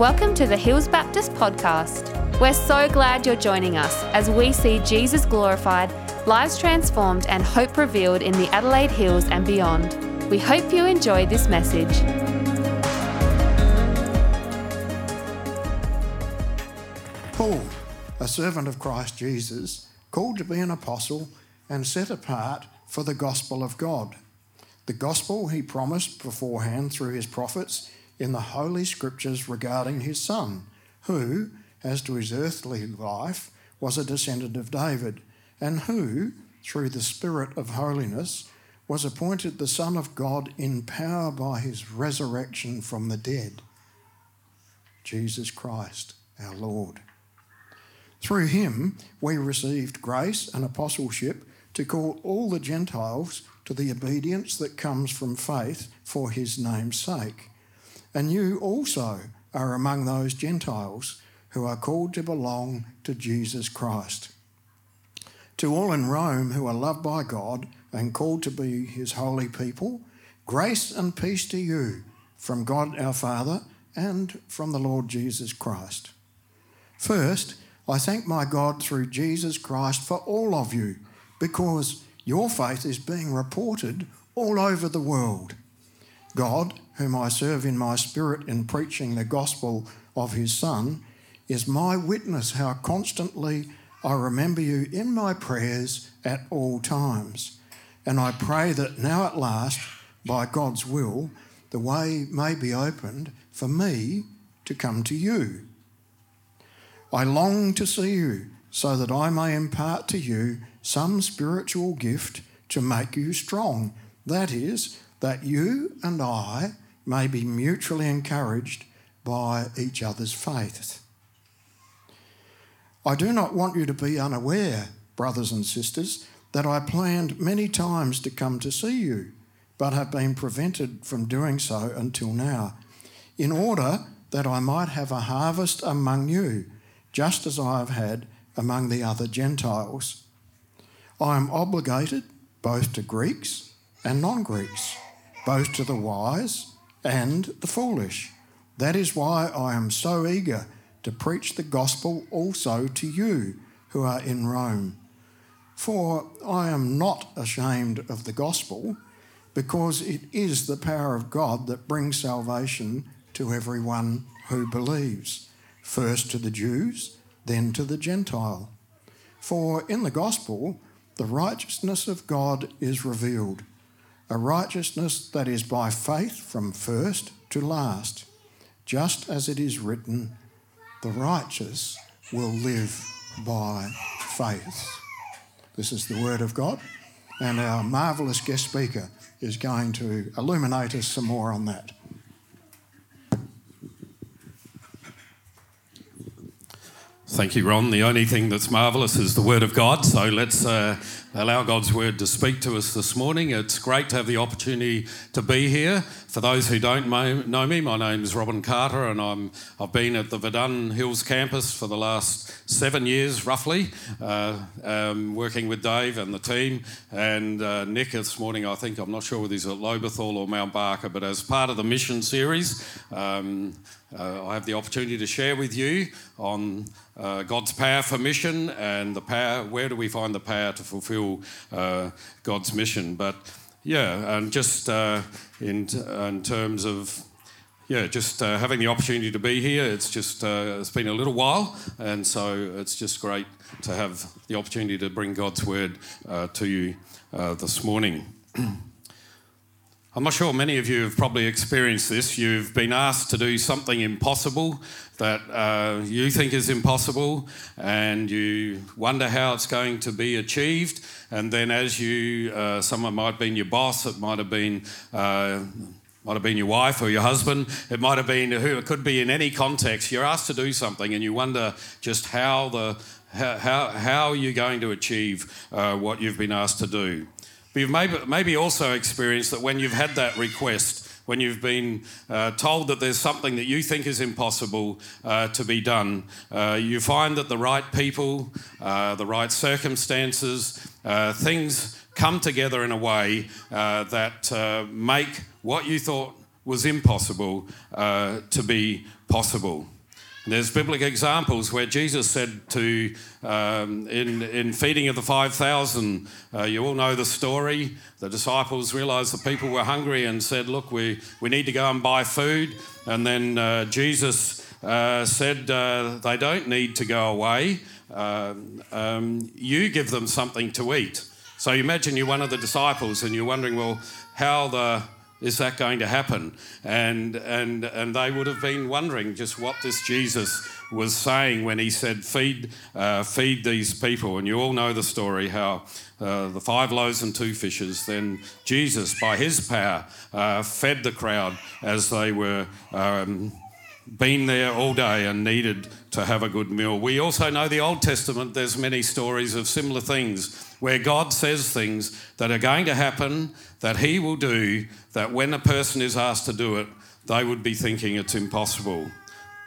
Welcome to the Hills Baptist Podcast. We're so glad you're joining us as we see Jesus glorified, lives transformed, and hope revealed in the Adelaide Hills and beyond. We hope you enjoy this message. Paul, a servant of Christ Jesus, called to be an apostle and set apart for the gospel of God. The gospel he promised beforehand through his prophets in the Holy Scriptures regarding his Son, who, as to his earthly life, was a descendant of David, and who, through the Spirit of holiness, was appointed the Son of God in power by his resurrection from the dead. Jesus Christ, our Lord. Through him, we received grace and apostleship to call all the Gentiles to the obedience that comes from faith for his name's sake and you also are among those Gentiles who are called to belong to Jesus Christ. To all in Rome who are loved by God and called to be his holy people, grace and peace to you from God our Father and from the Lord Jesus Christ. First, I thank my God through Jesus Christ for all of you, because your faith is being reported all over the world. God, whom I serve in my spirit in preaching the gospel of his Son, is my witness how constantly I remember you in my prayers at all times. And I pray that now at last, by God's will, the way may be opened for me to come to you. I long to see you so that I may impart to you some spiritual gift to make you strong. That is, that you and I may be mutually encouraged by each other's faith. I do not want you to be unaware, brothers and sisters, that I planned many times to come to see you, but have been prevented from doing so until now, in order that I might have a harvest among you, just as I have had among the other Gentiles. I am obligated both to Greeks and non Greeks, both to the wise and the foolish. That is why I am so eager to preach the gospel also to you who are in Rome. For I am not ashamed of the gospel, because it is the power of God that brings salvation to everyone who believes, first to the Jews, then to the Gentile. For in the gospel, the righteousness of God is revealed a righteousness that is by faith from first to last, just as it is written, the righteous will live by faith. This is the word of God, and our marvellous guest speaker is going to illuminate us some more on that. Thank you, Ron. The only thing that's marvellous is the Word of God. So let's uh, allow God's Word to speak to us this morning. It's great to have the opportunity to be here. For those who don't know me, my name is Robin Carter, and I'm, I've been at the Verdun Hills campus for the last seven years, roughly, uh, um, working with Dave and the team. And uh, Nick this morning, I think, I'm not sure whether he's at Lobethal or Mount Barker, but as part of the mission series, um, uh, I have the opportunity to share with you on uh, God's power for mission and the power, where do we find the power to fulfill uh, God's mission. But yeah, and just uh, in, in terms of yeah, just uh, having the opportunity to be here. It's just uh, it's been a little while, and so it's just great to have the opportunity to bring God's word uh, to you this morning. I'm not sure many of you have probably experienced this. You've been asked to do something impossible that uh, you think is impossible, and you wonder how it's going to be achieved. And then, as you, uh, someone might have been your boss, it might have been. Uh, might have been your wife or your husband. It might have been who. It could be in any context. You're asked to do something, and you wonder just how the how how, how are you going to achieve uh, what you've been asked to do. But you've maybe, maybe also experienced that when you've had that request, when you've been uh, told that there's something that you think is impossible uh, to be done, uh, you find that the right people, uh, the right circumstances, uh, things come together in a way uh, that make what you thought was impossible to be possible. There's biblical examples where Jesus said to, um, in, in feeding of the 5,000, uh, you all know the story. The disciples realized the people were hungry and said, Look, we, we need to go and buy food. And then uh, Jesus uh, said, uh, They don't need to go away. Um, um, you give them something to eat. So you imagine you're one of the disciples and you're wondering, well, how the is that going to happen? And, and, and they would have been wondering just what this Jesus was saying when he said, Feed, uh, feed these people. And you all know the story how uh, the five loaves and two fishes, then Jesus, by his power, uh, fed the crowd as they were. Um, been there all day and needed to have a good meal. We also know the Old Testament, there's many stories of similar things where God says things that are going to happen, that He will do, that when a person is asked to do it, they would be thinking it's impossible.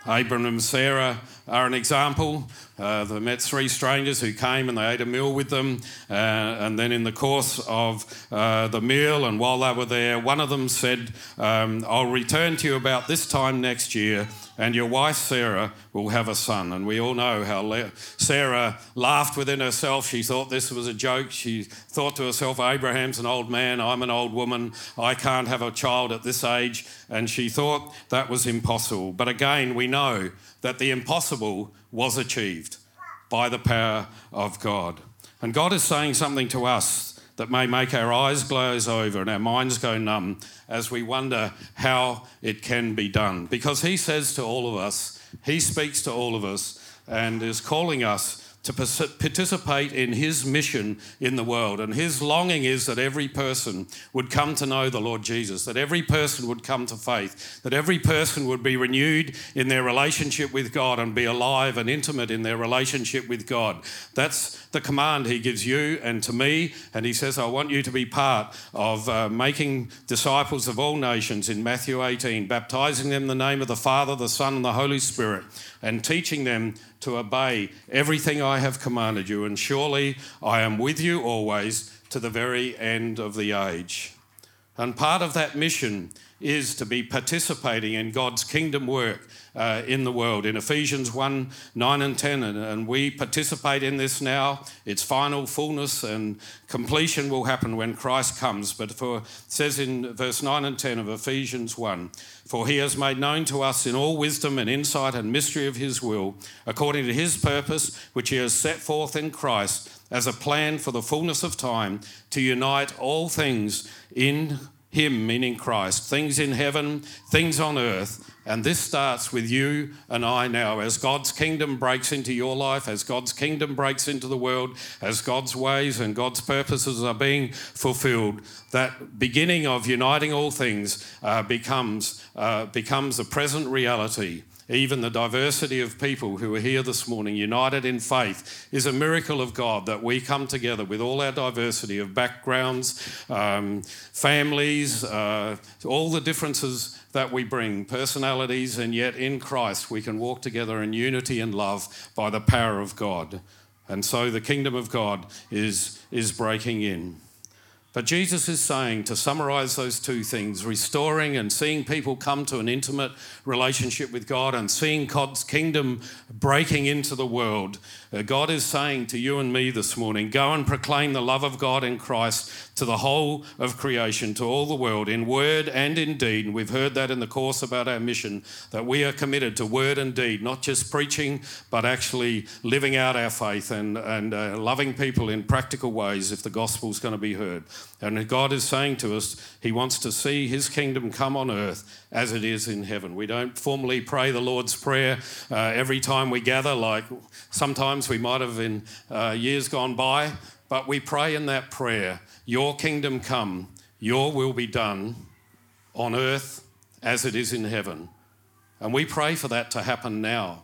Abraham and Sarah are an example. Uh, they met three strangers who came and they ate a meal with them. Uh, and then, in the course of uh, the meal, and while they were there, one of them said, um, I'll return to you about this time next year, and your wife Sarah will have a son. And we all know how Sarah laughed within herself. She thought this was a joke. She thought to herself, Abraham's an old man, I'm an old woman, I can't have a child at this age. And she thought that was impossible. But again, we know that the impossible was achieved by the power of God. And God is saying something to us that may make our eyes glaze over and our minds go numb as we wonder how it can be done. Because He says to all of us, He speaks to all of us and is calling us to participate in his mission in the world. And his longing is that every person would come to know the Lord Jesus, that every person would come to faith, that every person would be renewed in their relationship with God and be alive and intimate in their relationship with God. That's the command he gives you and to me. And he says, I want you to be part of uh, making disciples of all nations in Matthew 18, baptizing them in the name of the Father, the Son, and the Holy Spirit, and teaching them to obey everything I have commanded you, and surely I am with you always to the very end of the age. And part of that mission is to be participating in God's kingdom work uh, in the world. In Ephesians 1 9 and 10, and, and, we participate in this now. Its final fullness and completion will happen when Christ comes. But for it says in verse 9 and 10 of Ephesians 1 For he has made known to us in all wisdom and insight and mystery of his will, according to his purpose, which he has set forth in Christ as a plan for the fullness of time to unite all things in him, meaning Christ, things in heaven, things on earth. And this starts with you and I now. As God's kingdom breaks into your life, as God's kingdom breaks into the world, as God's ways and God's purposes are being fulfilled, that beginning of uniting all things uh, becomes, uh, becomes a present reality even the diversity of people who are here this morning, united in faith, is a miracle of God that we come together with all our diversity of backgrounds, um, families, uh, all the differences that we bring, personalities, and yet in Christ we can walk together in unity and love by the power of God. And so the kingdom of God is, is breaking in. But Jesus is saying, to summarize those two things, restoring and seeing people come to an intimate relationship with God and seeing God's kingdom breaking into the world, God is saying to you and me this morning go and proclaim the love of God in Christ to the whole of creation, to all the world, in word and in deed. And we've heard that in the course about our mission, that we are committed to word and deed, not just preaching, but actually living out our faith and, and uh, loving people in practical ways if the gospel's going to be heard. And God is saying to us, He wants to see His kingdom come on earth as it is in heaven. We don't formally pray the Lord's Prayer uh, every time we gather, like sometimes we might have in uh, years gone by, but we pray in that prayer, Your kingdom come, Your will be done on earth as it is in heaven. And we pray for that to happen now.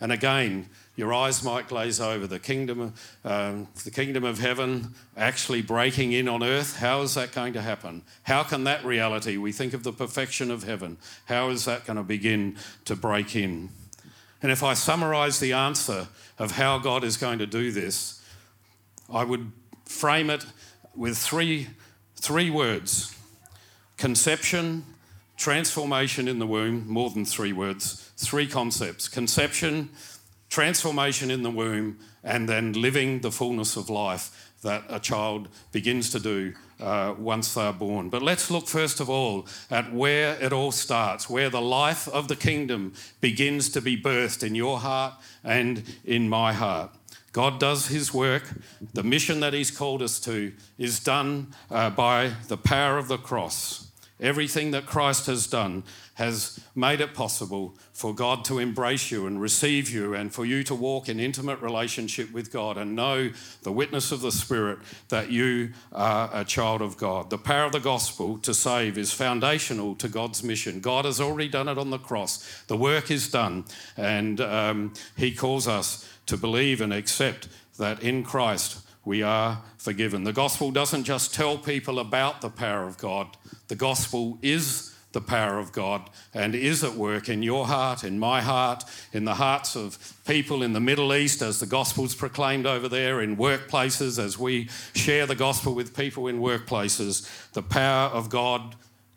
And again, your eyes might glaze over. The kingdom, um, the kingdom of heaven actually breaking in on earth. How is that going to happen? How can that reality, we think of the perfection of heaven, how is that going to begin to break in? And if I summarize the answer of how God is going to do this, I would frame it with three, three words. Conception, transformation in the womb, more than three words, three concepts. Conception, transformation in the womb, and then living the fullness of life that a child begins to do uh, once they're born. But let's look first of all at where it all starts, where the life of the kingdom begins to be birthed in your heart and in my heart. God does his work. The mission that he's called us to is done uh, by the power of the cross. Everything that Christ has done has made it possible for God to embrace you and receive you and for you to walk in intimate relationship with God and know the witness of the Spirit that you are a child of God. The power of the gospel to save is foundational to God's mission. God has already done it on the cross, the work is done, and um, He calls us to believe and accept that in Christ we are forgiven. The gospel doesn't just tell people about the power of God, the gospel is the power of God and is at work in your heart, in my heart, in the hearts of people in the Middle East as the gospel's proclaimed over there, in workplaces as we share the gospel with people in workplaces. The power of God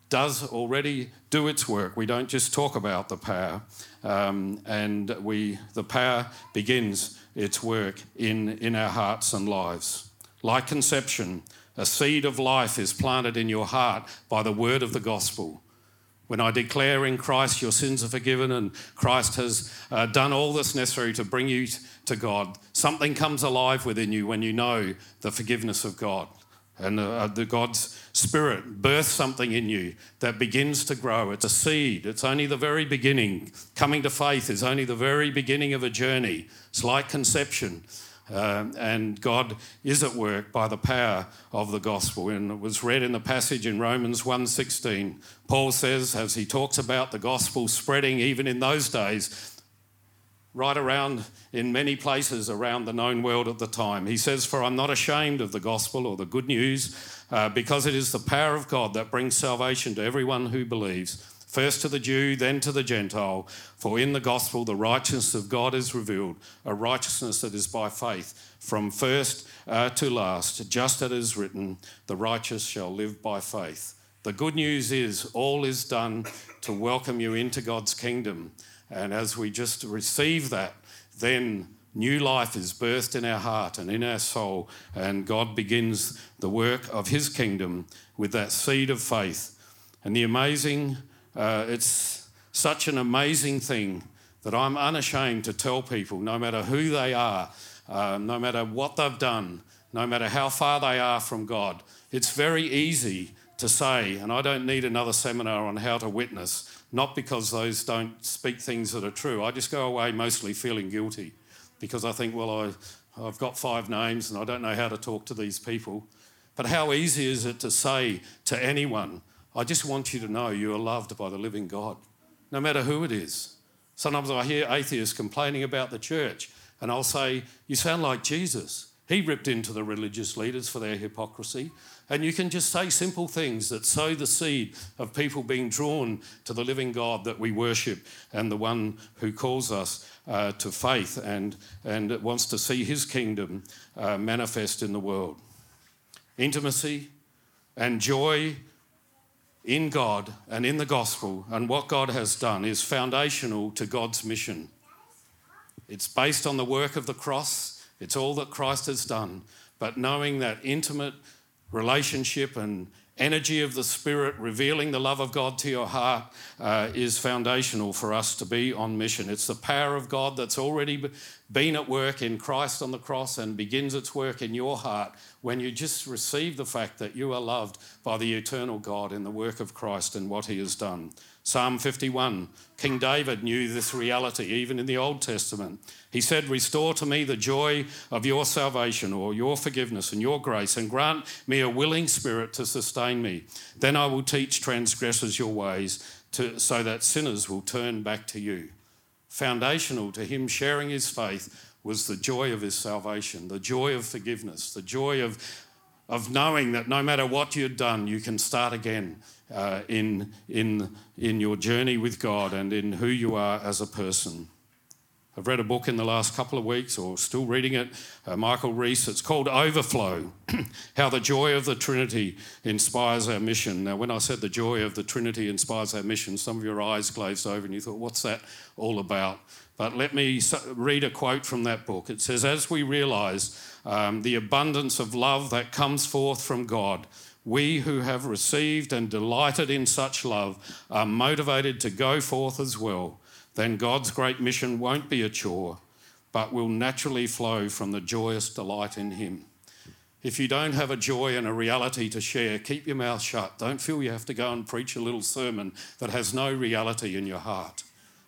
does already do its work. We don't just talk about the power, um, and we the power begins its work in, in our hearts and lives. Like conception, a seed of life is planted in your heart by the word of the gospel. When I declare in Christ your sins are forgiven and Christ has uh, done all that's necessary to bring you to God, something comes alive within you when you know the forgiveness of God. And uh, the God's Spirit births something in you that begins to grow. It's a seed. It's only the very beginning. Coming to faith is only the very beginning of a journey. It's like conception. Uh, and God is at work by the power of the gospel. And it was read in the passage in Romans 1:16. Paul says, as he talks about the gospel spreading even in those days, right around in many places around the known world at the time. He says, For I'm not ashamed of the gospel or the good news, uh, because it is the power of God that brings salvation to everyone who believes. First to the Jew, then to the Gentile. For in the gospel the righteousness of God is revealed, a righteousness that is by faith, from first uh, to last, just as it is written, the righteous shall live by faith. The good news is all is done to welcome you into God's kingdom. And as we just receive that, then new life is birthed in our heart and in our soul, and God begins the work of His kingdom with that seed of faith. And the amazing, uh, it's such an amazing thing that I'm unashamed to tell people, no matter who they are, uh, no matter what they've done, no matter how far they are from God, it's very easy to say, and I don't need another seminar on how to witness, not because those don't speak things that are true. I just go away mostly feeling guilty because I think, well, I, I've got five names and I don't know how to talk to these people. But how easy is it to say to anyone, I just want you to know you are loved by the living God, no matter who it is. Sometimes I hear atheists complaining about the church, and I'll say, You sound like Jesus. He ripped into the religious leaders for their hypocrisy. And you can just say simple things that sow the seed of people being drawn to the living God that we worship and the one who calls us uh, to faith and, and wants to see his kingdom uh, manifest in the world. Intimacy and joy in God and in the gospel and what God has done is foundational to God's mission. It's based on the work of the cross, it's all that Christ has done. But knowing that intimate relationship and energy of the Spirit, revealing the love of God to your heart, uh, is foundational for us to be on mission. It's the power of God that's already been at work in Christ on the cross and begins its work in your heart when you just receive the fact that you are loved by the eternal God in the work of Christ and what He has done. Psalm 51 King David knew this reality even in the Old Testament. He said, Restore to me the joy of your salvation or your forgiveness and your grace, and grant me a willing spirit to sustain me. Then I will teach transgressors your ways to, so that sinners will turn back to you. Foundational to him sharing his faith was the joy of his salvation, the joy of forgiveness, the joy of, of knowing that no matter what you'd done, you can start again uh, in, in, in your journey with God and in who you are as a person. I've read a book in the last couple of weeks, or still reading it, uh, Michael Reese. It's called Overflow How the Joy of the Trinity Inspires Our Mission. Now, when I said the joy of the Trinity inspires our mission, some of your eyes glazed over and you thought, what's that all about? But let me read a quote from that book. It says, As we realise um, the abundance of love that comes forth from God, we who have received and delighted in such love are motivated to go forth as well then God's great mission won't be a chore, but will naturally flow from the joyous delight in Him. If you don't have a joy and a reality to share, keep your mouth shut. Don't feel you have to go and preach a little sermon that has no reality in your heart.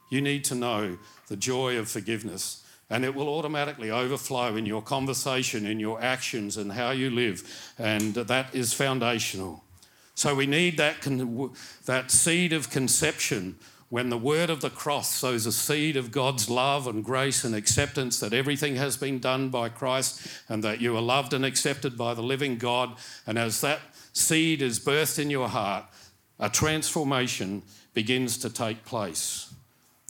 You need to know the joy of forgiveness, and it will automatically overflow in your conversation, in your actions, and how you live, and that is foundational. So we need that, that seed of conception when the word of the cross sows a seed of God's love and grace and acceptance that everything has been done by Christ and that you are loved and accepted by the living God, and as that seed is birthed in your heart, a transformation begins to take place.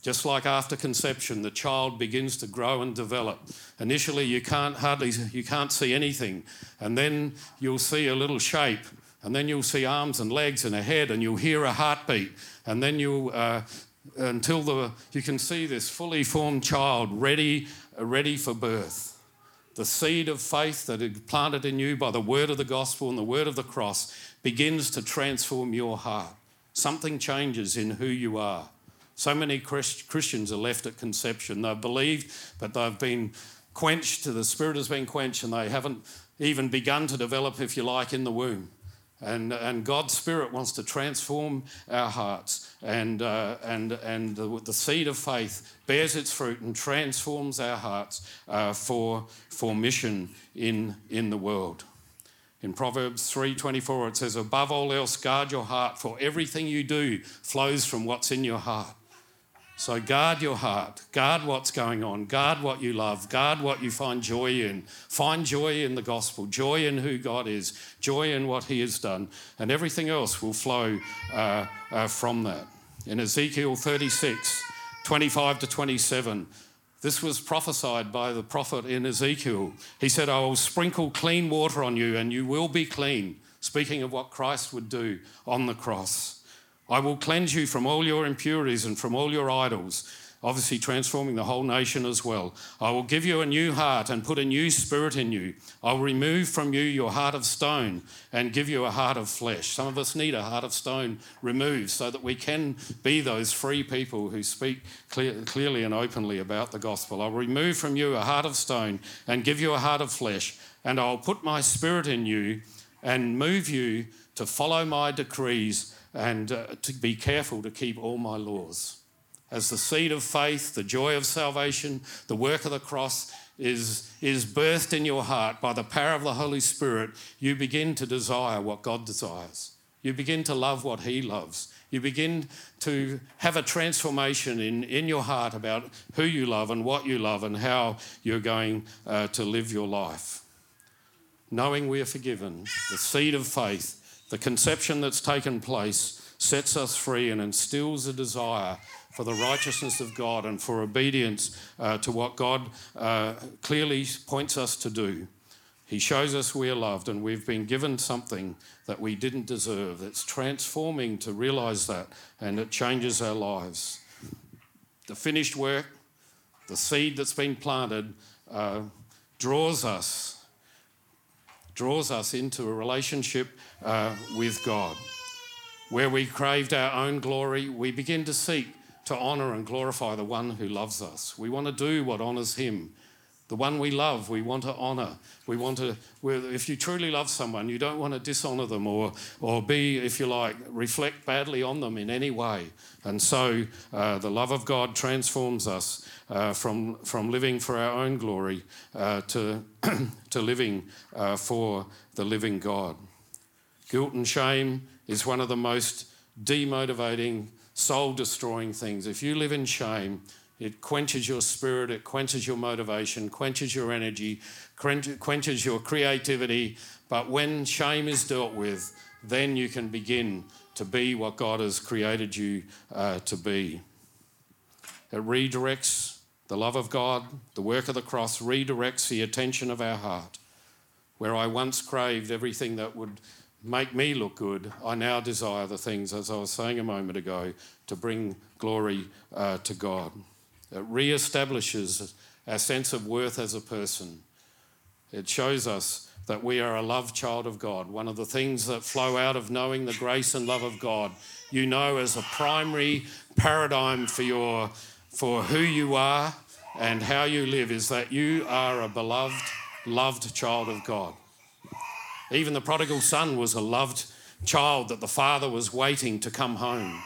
Just like after conception, the child begins to grow and develop. Initially, you can't hardly you can't see anything, and then you'll see a little shape, and then you'll see arms and legs and a head, and you'll hear a heartbeat, and then you uh, until the you can see this fully formed child ready ready for birth. The seed of faith that is planted in you by the word of the gospel and the word of the cross begins to transform your heart. Something changes in who you are. So many christians are left at conception. They've believed but they've been quenched the spirit has been quenched and they haven't even begun to develop if you like in the womb and, and God's Spirit wants to transform our hearts. And, uh, and, and the, the, seed of faith bears its fruit and transforms our hearts uh, for, for mission in, in the world. In Proverbs 3:24 it says above all else guard your heart for everything you do flows from what's in your heart. So guard your heart, guard what's going on, guard what you love, guard what you find joy in. Find joy in the gospel, joy in who God is, joy in what He has done, and everything else will flow uh, uh, from that. In Ezekiel 36, 25 to 27, this was prophesied by the prophet in Ezekiel. He said, I will sprinkle clean water on you, and you will be clean. Speaking of what Christ would do on the cross. I will cleanse you from all your impurities and from all your idols, obviously transforming the whole nation as well. I will give you a new heart and put a new spirit in you. I will remove from you your heart of stone and give you a heart of flesh. Some of us need a heart of stone removed so that we can be those free people who speak clear, clearly and openly about the gospel. I'll remove from you a heart of stone and give you a heart of flesh, and I'll put my spirit in you and move you to follow my decrees and uh, to be careful to keep all my laws. As the seed of faith, the joy of salvation, the work of the cross is, is birthed in your heart by the power of the Holy Spirit, you begin to desire what God desires. You begin to love what He loves. You begin to have a transformation in, in your heart about who you love and what you love and how you're going uh, to live your life. Knowing we are forgiven, the seed of faith the conception that's taken place sets us free and instills a desire for the righteousness of God and for obedience uh, to what God uh, clearly points us to do. He shows us we are loved and we've been given something that we didn't deserve. It's transforming to realize that and it changes our lives. The finished work, the seed that's been planted, uh, draws us draws us into a relationship uh, with God. Where we craved our own glory, we begin to seek to honour and glorify the one who loves us. We want to do what honours him. The one we love, we want to honour. We want to, if you truly love someone, you don't want to dishonour them or, or be, if you like, reflect badly on them in any way. And so uh, the love of God transforms us uh, from, from living for our own glory uh, to, to living uh, for the living God. Guilt and shame is one of the most demotivating, soul destroying things. If you live in shame, it quenches your spirit, it quenches your motivation, quenches your energy, quenches your creativity. But when shame is dealt with, then you can begin to be what God has created you uh, to be. It redirects The love of God, the work of the cross redirects the attention of our heart. Where I once craved everything that would make me look good, I now desire the things, as I was saying a moment ago, to bring glory uh, to God. It re establishes our sense of worth as a person. It shows us that we are a loved child of God. One of the things that flow out of knowing the grace and love of God, you know, as a primary paradigm for your for who you are and how you live is that you are a beloved, loved child of God. Even the prodigal son was a loved child that the father was waiting to come home.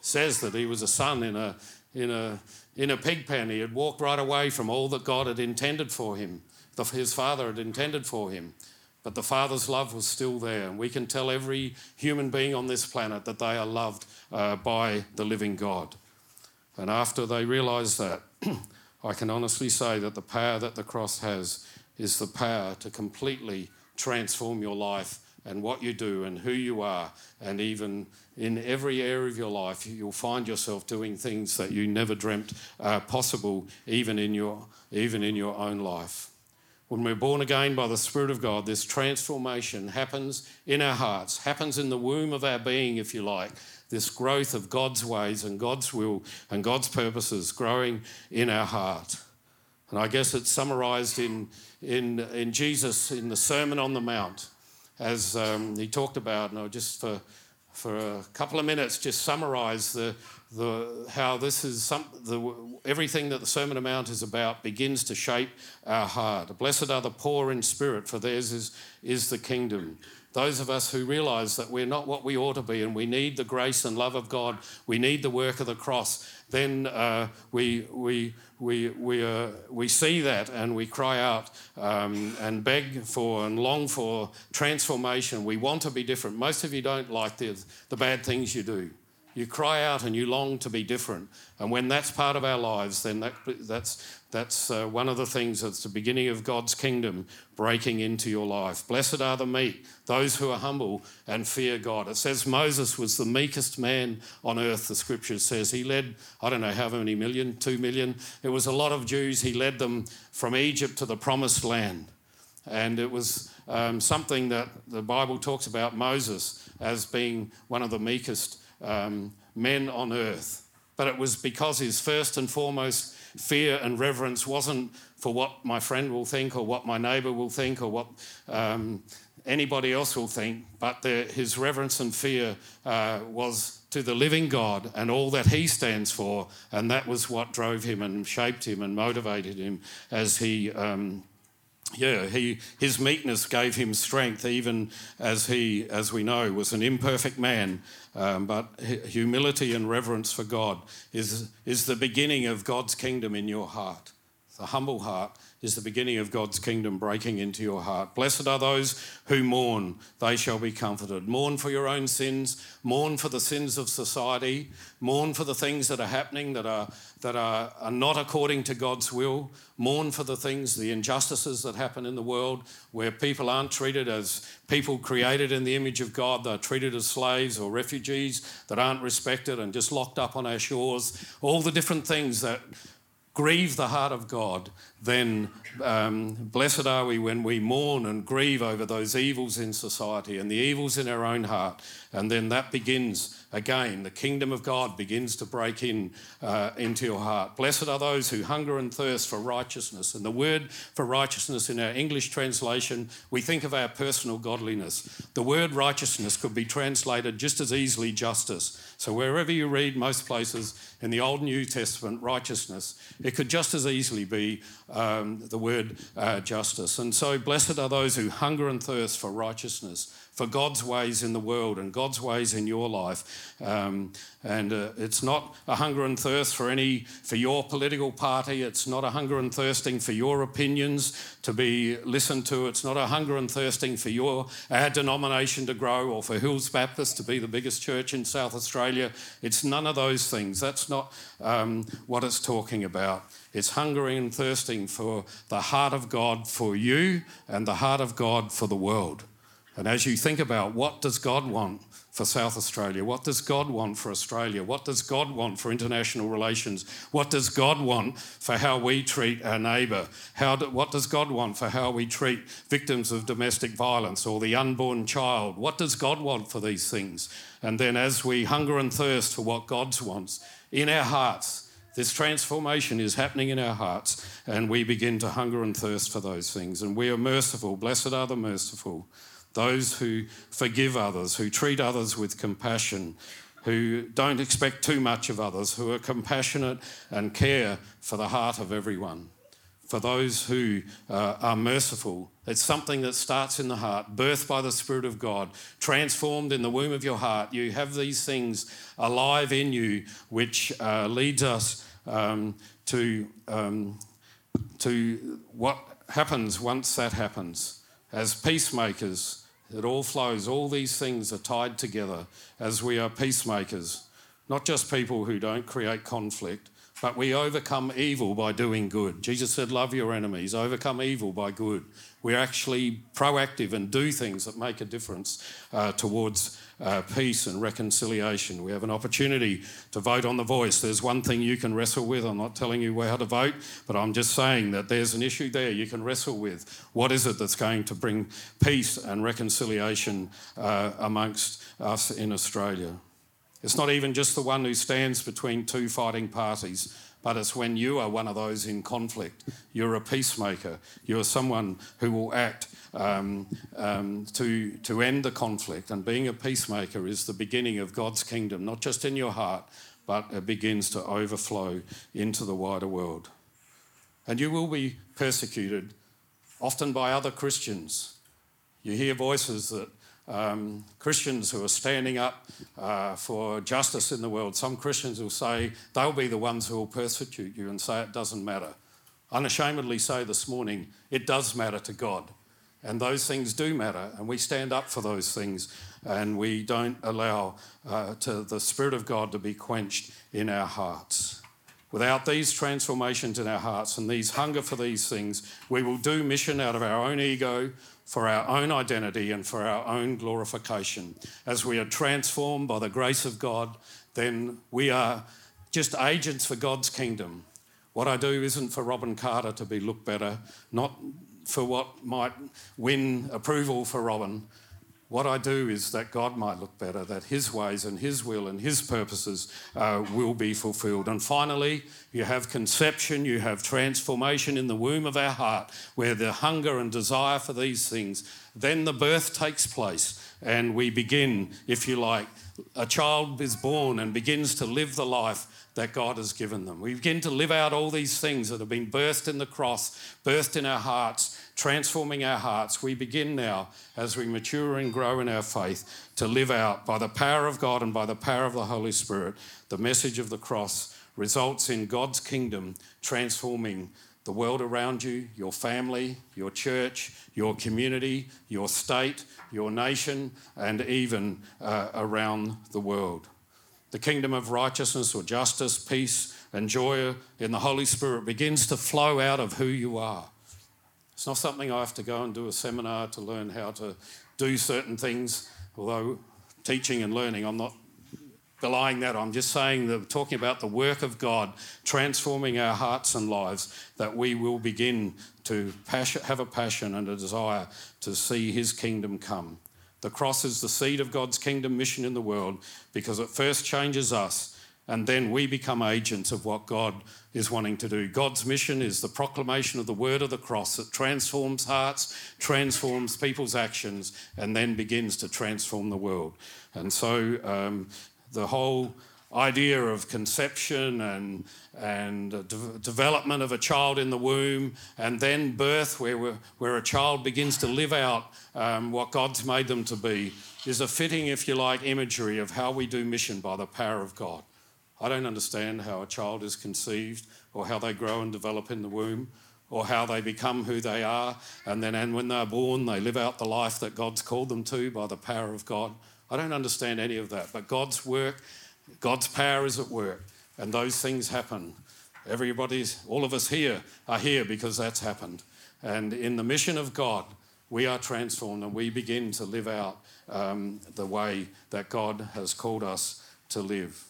says that he was a son in a, in a, in a pig pen. He had walked right away from all that God had intended for him, his father had intended for him. But the Father's love was still there. And we can tell every human being on this planet that they are loved uh, by the living God. And after they realize that, I can honestly say that the power that the cross has is the power to completely transform your life and what you do and who you are. And even in every area of your life, you'll find yourself doing things that you never dreamt uh, possible, even in, your, even in your own life. When we're born again by the Spirit of God, this transformation happens in our hearts, happens in the womb of our being, if you like this growth of God's ways and God's will and God's purposes growing in our heart. And I guess it's summarized in, in, in Jesus in the Sermon on the Mount, as um, he talked about, and I'll just for, for a couple of minutes just summarize the, the, how this is some, the, everything that the Sermon on Mount is about begins to shape our heart. Blessed are the poor in spirit, for theirs is, is the kingdom those of us who realize that we're not what we ought to be and we need the grace and love of God, we need the work of the cross, then uh, we, we, we, we, uh, we see that and we cry out um, and beg for and long for transformation. We want to be different. Most of you don't like the, the bad things you do. You cry out and you long to be different. And when that's part of our lives, then that, that's, that's uh, one of the things that's the beginning of God's kingdom breaking into your life. Blessed are the meek, those who are humble and fear God. It says Moses was the meekest man on earth, the scripture says. He led, I don't know how many million, two million. It was a lot of Jews. He led them from Egypt to the promised land. And it was um, something that the Bible talks about Moses as being one of the meekest um, men on earth. But it was because his first and foremost fear and reverence wasn't for what my friend will think or what my neighbour will think or what um, anybody else will think, but the, his reverence and fear uh, was to the living God and all that he stands for. And that was what drove him and shaped him and motivated him as he. Um, yeah, he, his meekness gave him strength, even as he, as we know, was an imperfect man. Um, but humility and reverence for God is, is the beginning of God's kingdom in your heart. The humble heart is the beginning of God's kingdom breaking into your heart. Blessed are those who mourn, they shall be comforted. Mourn for your own sins, mourn for the sins of society, mourn for the things that are happening that are, that are, are not according to God's will, mourn for the things, the injustices that happen in the world where people aren't treated as people created in the image of God, they're treated as slaves or refugees that aren't respected and just locked up on our shores. All the different things that grieve the heart of God, then um, blessed are we when we mourn and grieve over those evils in society and the evils in our own heart. And then that begins again, the kingdom of God begins to break in uh, into your heart. Blessed are those who hunger and thirst for righteousness. And the word for righteousness in our English translation, we think of our personal godliness. The word righteousness could be translated just as easily justice. So wherever you read, most places in the Old and New Testament, righteousness, it could just as easily be um, the word uh, justice. And so blessed are those who hunger and thirst for righteousness for God's ways in the world and God's ways in your life. Um, and uh, it's not a hunger and thirst for any for your political party. It's not a hunger and thirsting for your opinions to be listened to. It's not a hunger and thirsting for your our denomination to grow or for Hills Baptist to be the biggest church in South Australia. It's none of those things. That's not um, what it's talking about. It's hungering and thirsting for the heart of God for you and the heart of God for the world. And as you think about what does God want for South Australia? What does God want for Australia? What does God want for international relations? What does God want for how we treat our neighbour? How do, what does God want for how we treat victims of domestic violence or the unborn child? What does God want for these things? And then as we hunger and thirst for what God wants in our hearts, this transformation is happening in our hearts, and we begin to hunger and thirst for those things. And we are merciful. Blessed are the merciful those who forgive others, who treat others with compassion, who don't expect too much of others, who are compassionate and care for the heart of everyone. For those who uh, are merciful, it's something that starts in the heart, birthed by the Spirit of God, transformed in the womb of your heart. You have these things alive in you, which uh, leads us um, to, um, to what happens once that happens. As peacemakers, it all flows. All these things are tied together as we are peacemakers, not just people who don't create conflict, but we overcome evil by doing good. Jesus said, Love your enemies, overcome evil by good. We're actually proactive and do things that make a difference uh, towards uh, peace and reconciliation. We have an opportunity to vote on the voice. There's one thing you can wrestle with. I'm not telling you how to vote, but I'm just saying that there's an issue there you can wrestle with. What is it that's going to bring peace and reconciliation uh, amongst us in Australia? It's not even just the one who stands between two fighting parties but it's when you are one of those in conflict. You're a peacemaker. You're someone who will act um, um, to, to end the conflict. And being a peacemaker is the beginning of God's kingdom, not just in your heart, but it begins to overflow into the wider world. And you will be persecuted, often by other Christians. You hear voices that um, Christians who are standing up uh, for justice in the world, some Christians will say they'll be the ones who will persecute you and say it doesn't matter. Unashamedly say this morning, it does matter to God. And those things do matter, and we stand up for those things, and we don't allow uh, to the Spirit of God to be quenched in our hearts. Without these transformations in our hearts and these hunger for these things, we will do mission out of our own ego, for our own identity and for our own glorification. As we are transformed by the grace of God, then we are just agents for God's kingdom. What I do isn't for Robin Carter to be looked better, not for what might win approval for Robin, what I do is that God might look better, that His ways and His will and His purposes uh, will be fulfilled. And finally, you have conception, you have transformation in the womb of our heart, where the hunger and desire for these things, then the birth takes place, and we begin, if you like, a child is born and begins to live the life that God has given them. We begin to live out all these things that have been birthed in the cross, birthed in our hearts, transforming our hearts. We begin now, as we mature and grow in our faith, to live out by the power of God and by the power of the Holy Spirit. The message of the cross results in God's kingdom transforming the world around you, your family, your church, your community, your state, your nation, and even uh, around the world. The kingdom of righteousness or justice, peace, and joy in the Holy Spirit begins to flow out of who you are. It's not something I have to go and do a seminar to learn how to do certain things, although teaching and learning, I'm not belying that. I'm just saying that talking about the work of God transforming our hearts and lives, that we will begin to have a passion and a desire to see His kingdom come. The cross is the seed of God's kingdom mission in the world because it first changes us and then we become agents of what God is wanting to do. God's mission is the proclamation of the word of the cross that transforms hearts, transforms people's actions, and then begins to transform the world. And so um, the whole idea of conception and, and de- development of a child in the womb, and then birth, where, where a child begins to live out um, what God's made them to be, is a fitting, if you like, imagery of how we do mission by the power of God. I don't understand how a child is conceived or how they grow and develop in the womb or how they become who they are. And then, and when they're born, they live out the life that God's called them to by the power of God. I don't understand any of that. But God's work, God's power is at work. And those things happen. Everybody's, all of us here are here because that's happened. And in the mission of God, we are transformed and we begin to live out um, the way that God has called us to live.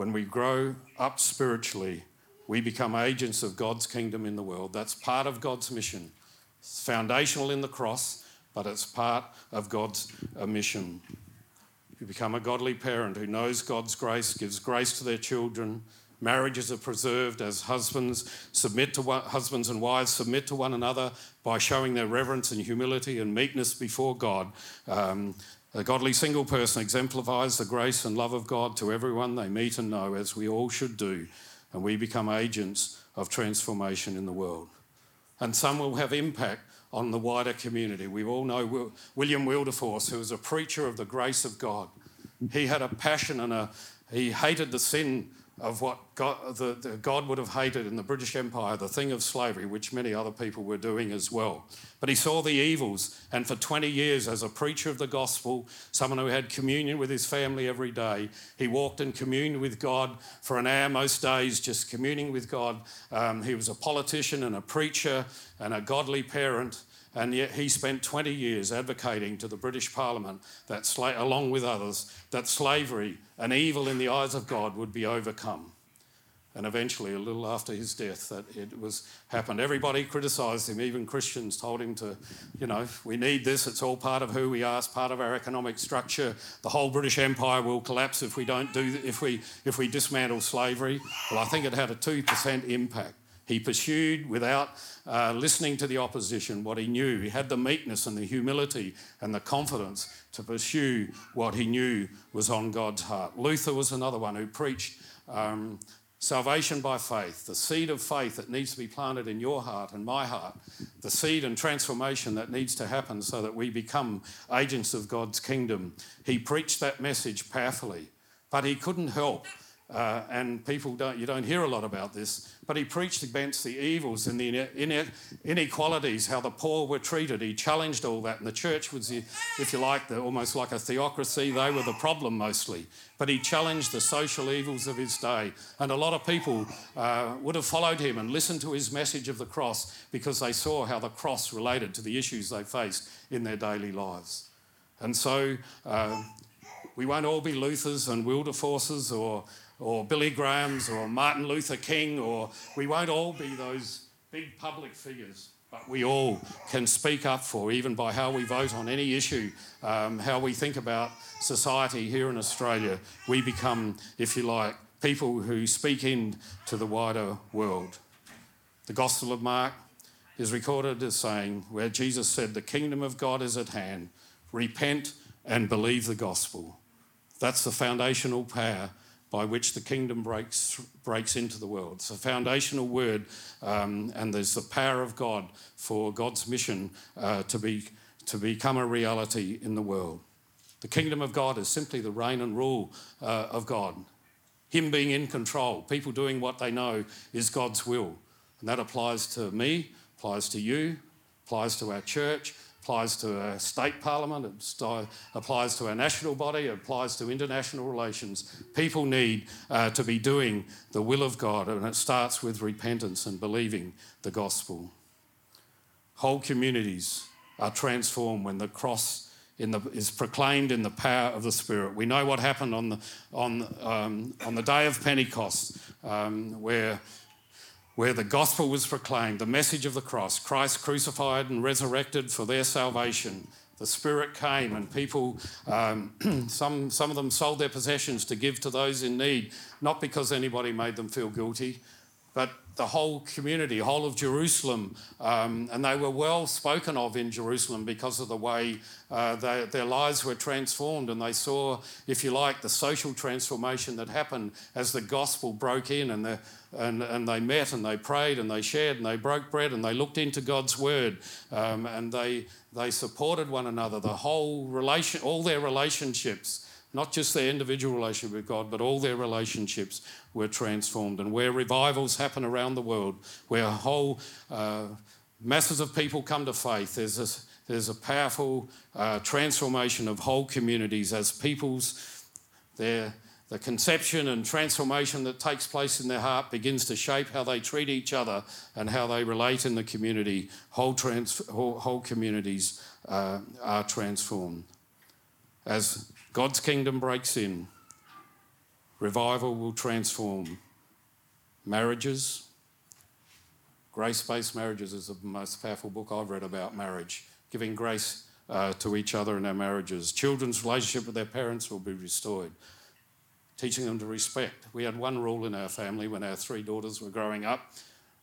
When we grow up spiritually, we become agents of God's kingdom in the world. That's part of God's mission. It's foundational in the cross, but it's part of God's uh, mission. You become a godly parent who knows God's grace, gives grace to their children. Marriages are preserved as husbands submit to one, husbands and wives submit to one another by showing their reverence and humility and meekness before God. Um, a godly single person exemplifies the grace and love of God to everyone they meet and know, as we all should do, and we become agents of transformation in the world. And some will have impact on the wider community. We all know William Wilberforce, who was a preacher of the grace of God. He had a passion and a, he hated the sin of what God, the, the God would have hated in the British Empire, the thing of slavery, which many other people were doing as well. But he saw the evils, and for 20 years, as a preacher of the gospel, someone who had communion with his family every day, he walked and communed with God for an hour most days, just communing with God. Um, he was a politician and a preacher and a godly parent. And yet he spent 20 years advocating to the British Parliament that, sla- along with others, that slavery, an evil in the eyes of God, would be overcome. And eventually, a little after his death, that it was happened. Everybody criticised him, even Christians told him to, you know, we need this. It's all part of who we are. It's part of our economic structure. The whole British Empire will collapse if we don't do if we if we dismantle slavery. Well, I think it had a two percent impact. He pursued without uh, listening to the opposition what he knew. He had the meekness and the humility and the confidence to pursue what he knew was on God's heart. Luther was another one who preached um, salvation by faith, the seed of faith that needs to be planted in your heart and my heart, the seed and transformation that needs to happen so that we become agents of God's kingdom. He preached that message powerfully, but he couldn't help uh, and people don't, you don't hear a lot about this, but he preached against the evils and the inequalities, how the poor were treated. He challenged all that. And the church was, if you like, the, almost like a theocracy. They were the problem mostly. But he challenged the social evils of his day. And a lot of people uh, would have followed him and listened to his message of the cross because they saw how the cross related to the issues they faced in their daily lives. And so uh, we won't all be Luthers and Wilberforces or or Billy Grahams or Martin Luther King, or we won't all be those big public figures, but we all can speak up for, even by how we vote on any issue, um, how we think about society here in Australia. We become, if you like, people who speak in to the wider world. The Gospel of Mark is recorded as saying, where Jesus said, The kingdom of God is at hand, repent and believe the gospel. That's the foundational power by which the kingdom breaks, breaks into the world. It's a foundational word, um, and there's the power of God for God's mission uh, to, be, to become a reality in the world. The kingdom of God is simply the reign and rule uh, of God. Him being in control, people doing what they know is God's will. And that applies to me, applies to you, applies to our church, applies to a state parliament, it applies to our national body, it applies to international relations. People need uh, to be doing the will of God, and it starts with repentance and believing the gospel. Whole communities are transformed when the cross the, is proclaimed in the power of the Spirit. We know what happened on the, on, um, on the day of Pentecost, um, where where the gospel was proclaimed, the message of the cross, Christ crucified and resurrected for their salvation. The Spirit came, and people, um, some, some of them sold their possessions to give to those in need, not because anybody made them feel guilty, but the whole community, whole of Jerusalem, um, and they were well spoken of in Jerusalem because of the way uh, they, their lives were transformed, and they saw, if you like, the social transformation that happened as the gospel broke in, and, the, and, and they met and they prayed and they shared and they broke bread and they looked into God's word, um, and they they supported one another. The whole relation, all their relationships not just their individual relationship with God, but all their relationships were transformed. And where revivals happen around the world, where whole uh, masses of people come to faith, there's a, there's a powerful uh, transformation of whole communities as people's their the conception and transformation that takes place in their heart begins to shape how they treat each other and how they relate in the community. Whole, trans- whole, whole communities uh, are transformed. As God's kingdom breaks in, revival will transform marriages. Grace based marriages is the most powerful book I've read about marriage, giving grace uh, to each other in our marriages. Children's relationship with their parents will be restored teaching them to respect. We had one rule in our family when our three daughters were growing up,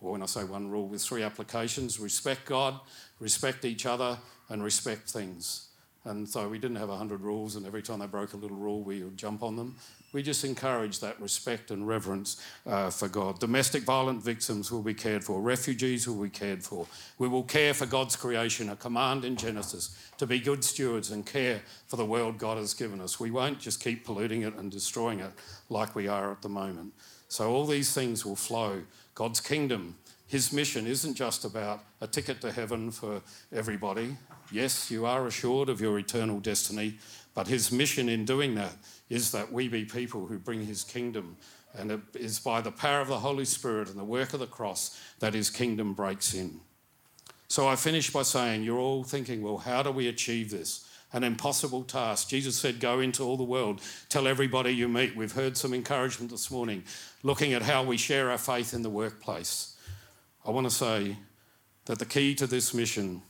or when I say one rule with three applications respect God, respect each other, and respect things. And so we didn't have 100 rules, and every time they broke a little rule, we would jump on them. We just encourage that respect and reverence uh, for God. Domestic violent victims will be cared for, refugees will be cared for. We will care for God's creation, a command in Genesis to be good stewards and care for the world God has given us. We won't just keep polluting it and destroying it like we are at the moment. So, all these things will flow. God's kingdom, His mission isn't just about a ticket to heaven for everybody. Yes, you are assured of your eternal destiny, but His mission in doing that is that we be people who bring his kingdom. And it is by the power of the Holy Spirit and the work of the cross that his kingdom breaks in. So I finish by saying, You're all thinking, well, how do we achieve this? An impossible task. Jesus said, Go into all the world, tell everybody you meet. We've heard some encouragement this morning looking at how we share our faith in the workplace. I want to say that the key to this mission,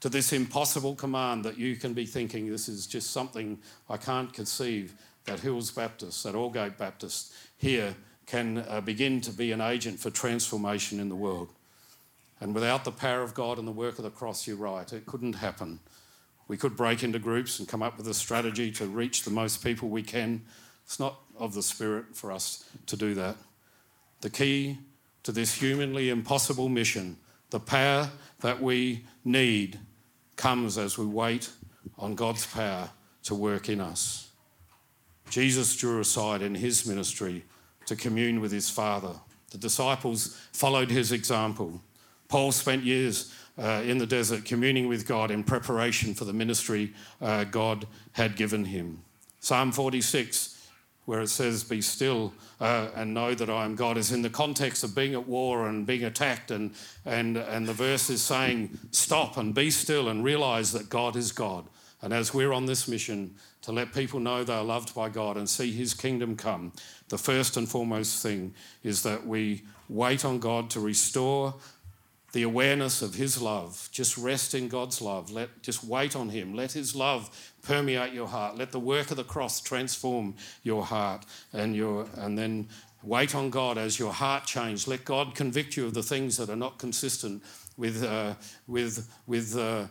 to this impossible command that you can be thinking this is just something I can't conceive, that Hills Baptist, that Aldgate Baptist here can uh, begin to be an agent for transformation in the world. And without the power of God and the work of the cross, you're right, it couldn't happen. We could break into groups and come up with a strategy to reach the most people we can. It's not of the Spirit for us to do that. The key to this humanly impossible mission, the power that we need, comes as we wait on God's power to work in us. Jesus drew aside in his ministry to commune with his Father. The disciples followed his example. Paul spent years uh, in the desert communing with God in preparation for the ministry uh, God had given him. Psalm 46, where it says, Be still uh, and know that I am God, is in the context of being at war and being attacked. And, and, and the verse is saying, Stop and be still and realize that God is God. And as we're on this mission to let people know they're loved by God and see His kingdom come, the first and foremost thing is that we wait on God to restore the awareness of His love. Just rest in God's love. Let, just wait on Him. Let His love permeate your heart. Let the work of the cross transform your heart and, your, and then wait on God as your heart changes. Let God convict you of the things that are not consistent with, uh, with, with uh,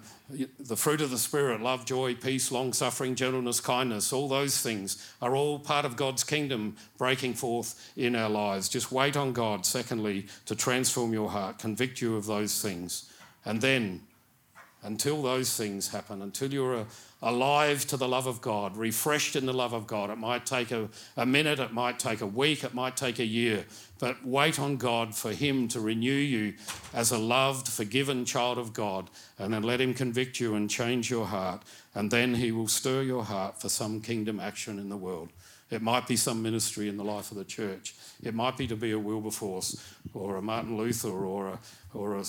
the fruit of the Spirit love, joy, peace, long suffering, gentleness, kindness all those things are all part of God's kingdom breaking forth in our lives. Just wait on God, secondly, to transform your heart, convict you of those things. And then, until those things happen, until you're a, alive to the love of God, refreshed in the love of God. It might take a, a minute, it might take a week, it might take a year, but wait on God for Him to renew you as a loved, forgiven child of God, and then let Him convict you and change your heart, and then He will stir your heart for some kingdom action in the world. It might be some ministry in the life of the church. It might be to be a Wilberforce or a Martin Luther or a, or a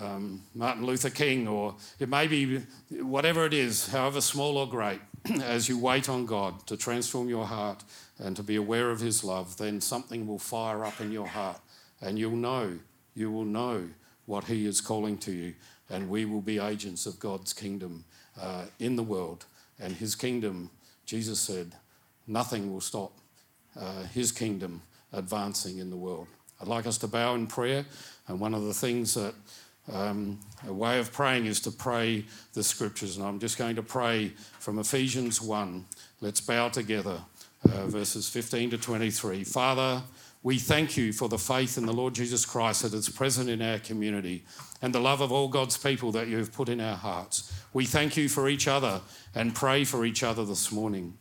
um, Martin Luther King, or it may be whatever it is, however small or great, as you wait on God to transform your heart and to be aware of His love, then something will fire up in your heart and you'll know, you will know what He is calling to you, and we will be agents of God's kingdom uh, in the world. And His kingdom, Jesus said, nothing will stop uh, His kingdom advancing in the world. I'd like us to bow in prayer, and one of the things that um, a way of praying is to pray the scriptures, and I'm just going to pray from Ephesians 1. Let's bow together, uh, verses 15 to 23. Father, we thank you for the faith in the Lord Jesus Christ that is present in our community and the love of all God's people that you have put in our hearts. We thank you for each other and pray for each other this morning.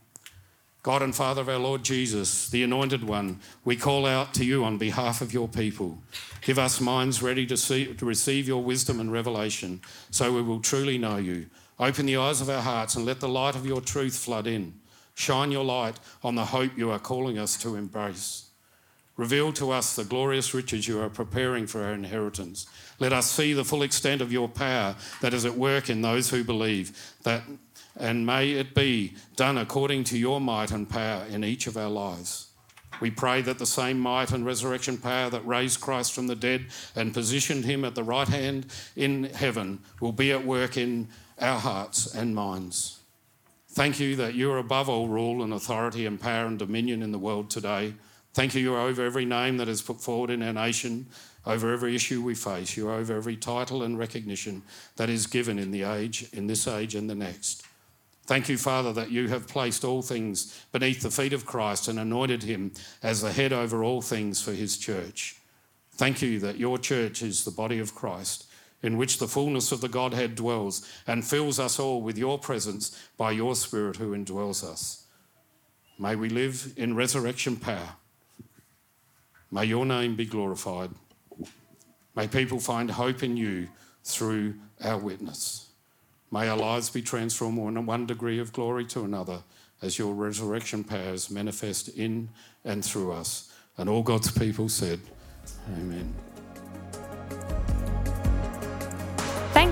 God and Father of our Lord Jesus, the Anointed One, we call out to you on behalf of your people. Give us minds ready to, see, to receive your wisdom and revelation so we will truly know you. Open the eyes of our hearts and let the light of your truth flood in. Shine your light on the hope you are calling us to embrace. Reveal to us the glorious riches you are preparing for our inheritance. Let us see the full extent of your power that is at work in those who believe, that, and may it be done according to your might and power in each of our lives. We pray that the same might and resurrection power that raised Christ from the dead and positioned him at the right hand in heaven will be at work in our hearts and minds. Thank you that you are above all rule and authority and power and dominion in the world today. Thank you, you're over every name that is put forward in our nation, over every issue we face. You're over every title and recognition that is given in the age, in this age and the next. Thank you, Father, that you have placed all things beneath the feet of Christ and anointed him as the head over all things for his church. Thank you that your church is the body of Christ, in which the fullness of the Godhead dwells and fills us all with your presence by your Spirit who indwells us. May we live in resurrection power May your name be glorified. May people find hope in you through our witness. May our lives be transformed from one degree of glory to another as your resurrection powers manifest in and through us. And all God's people said, Amen.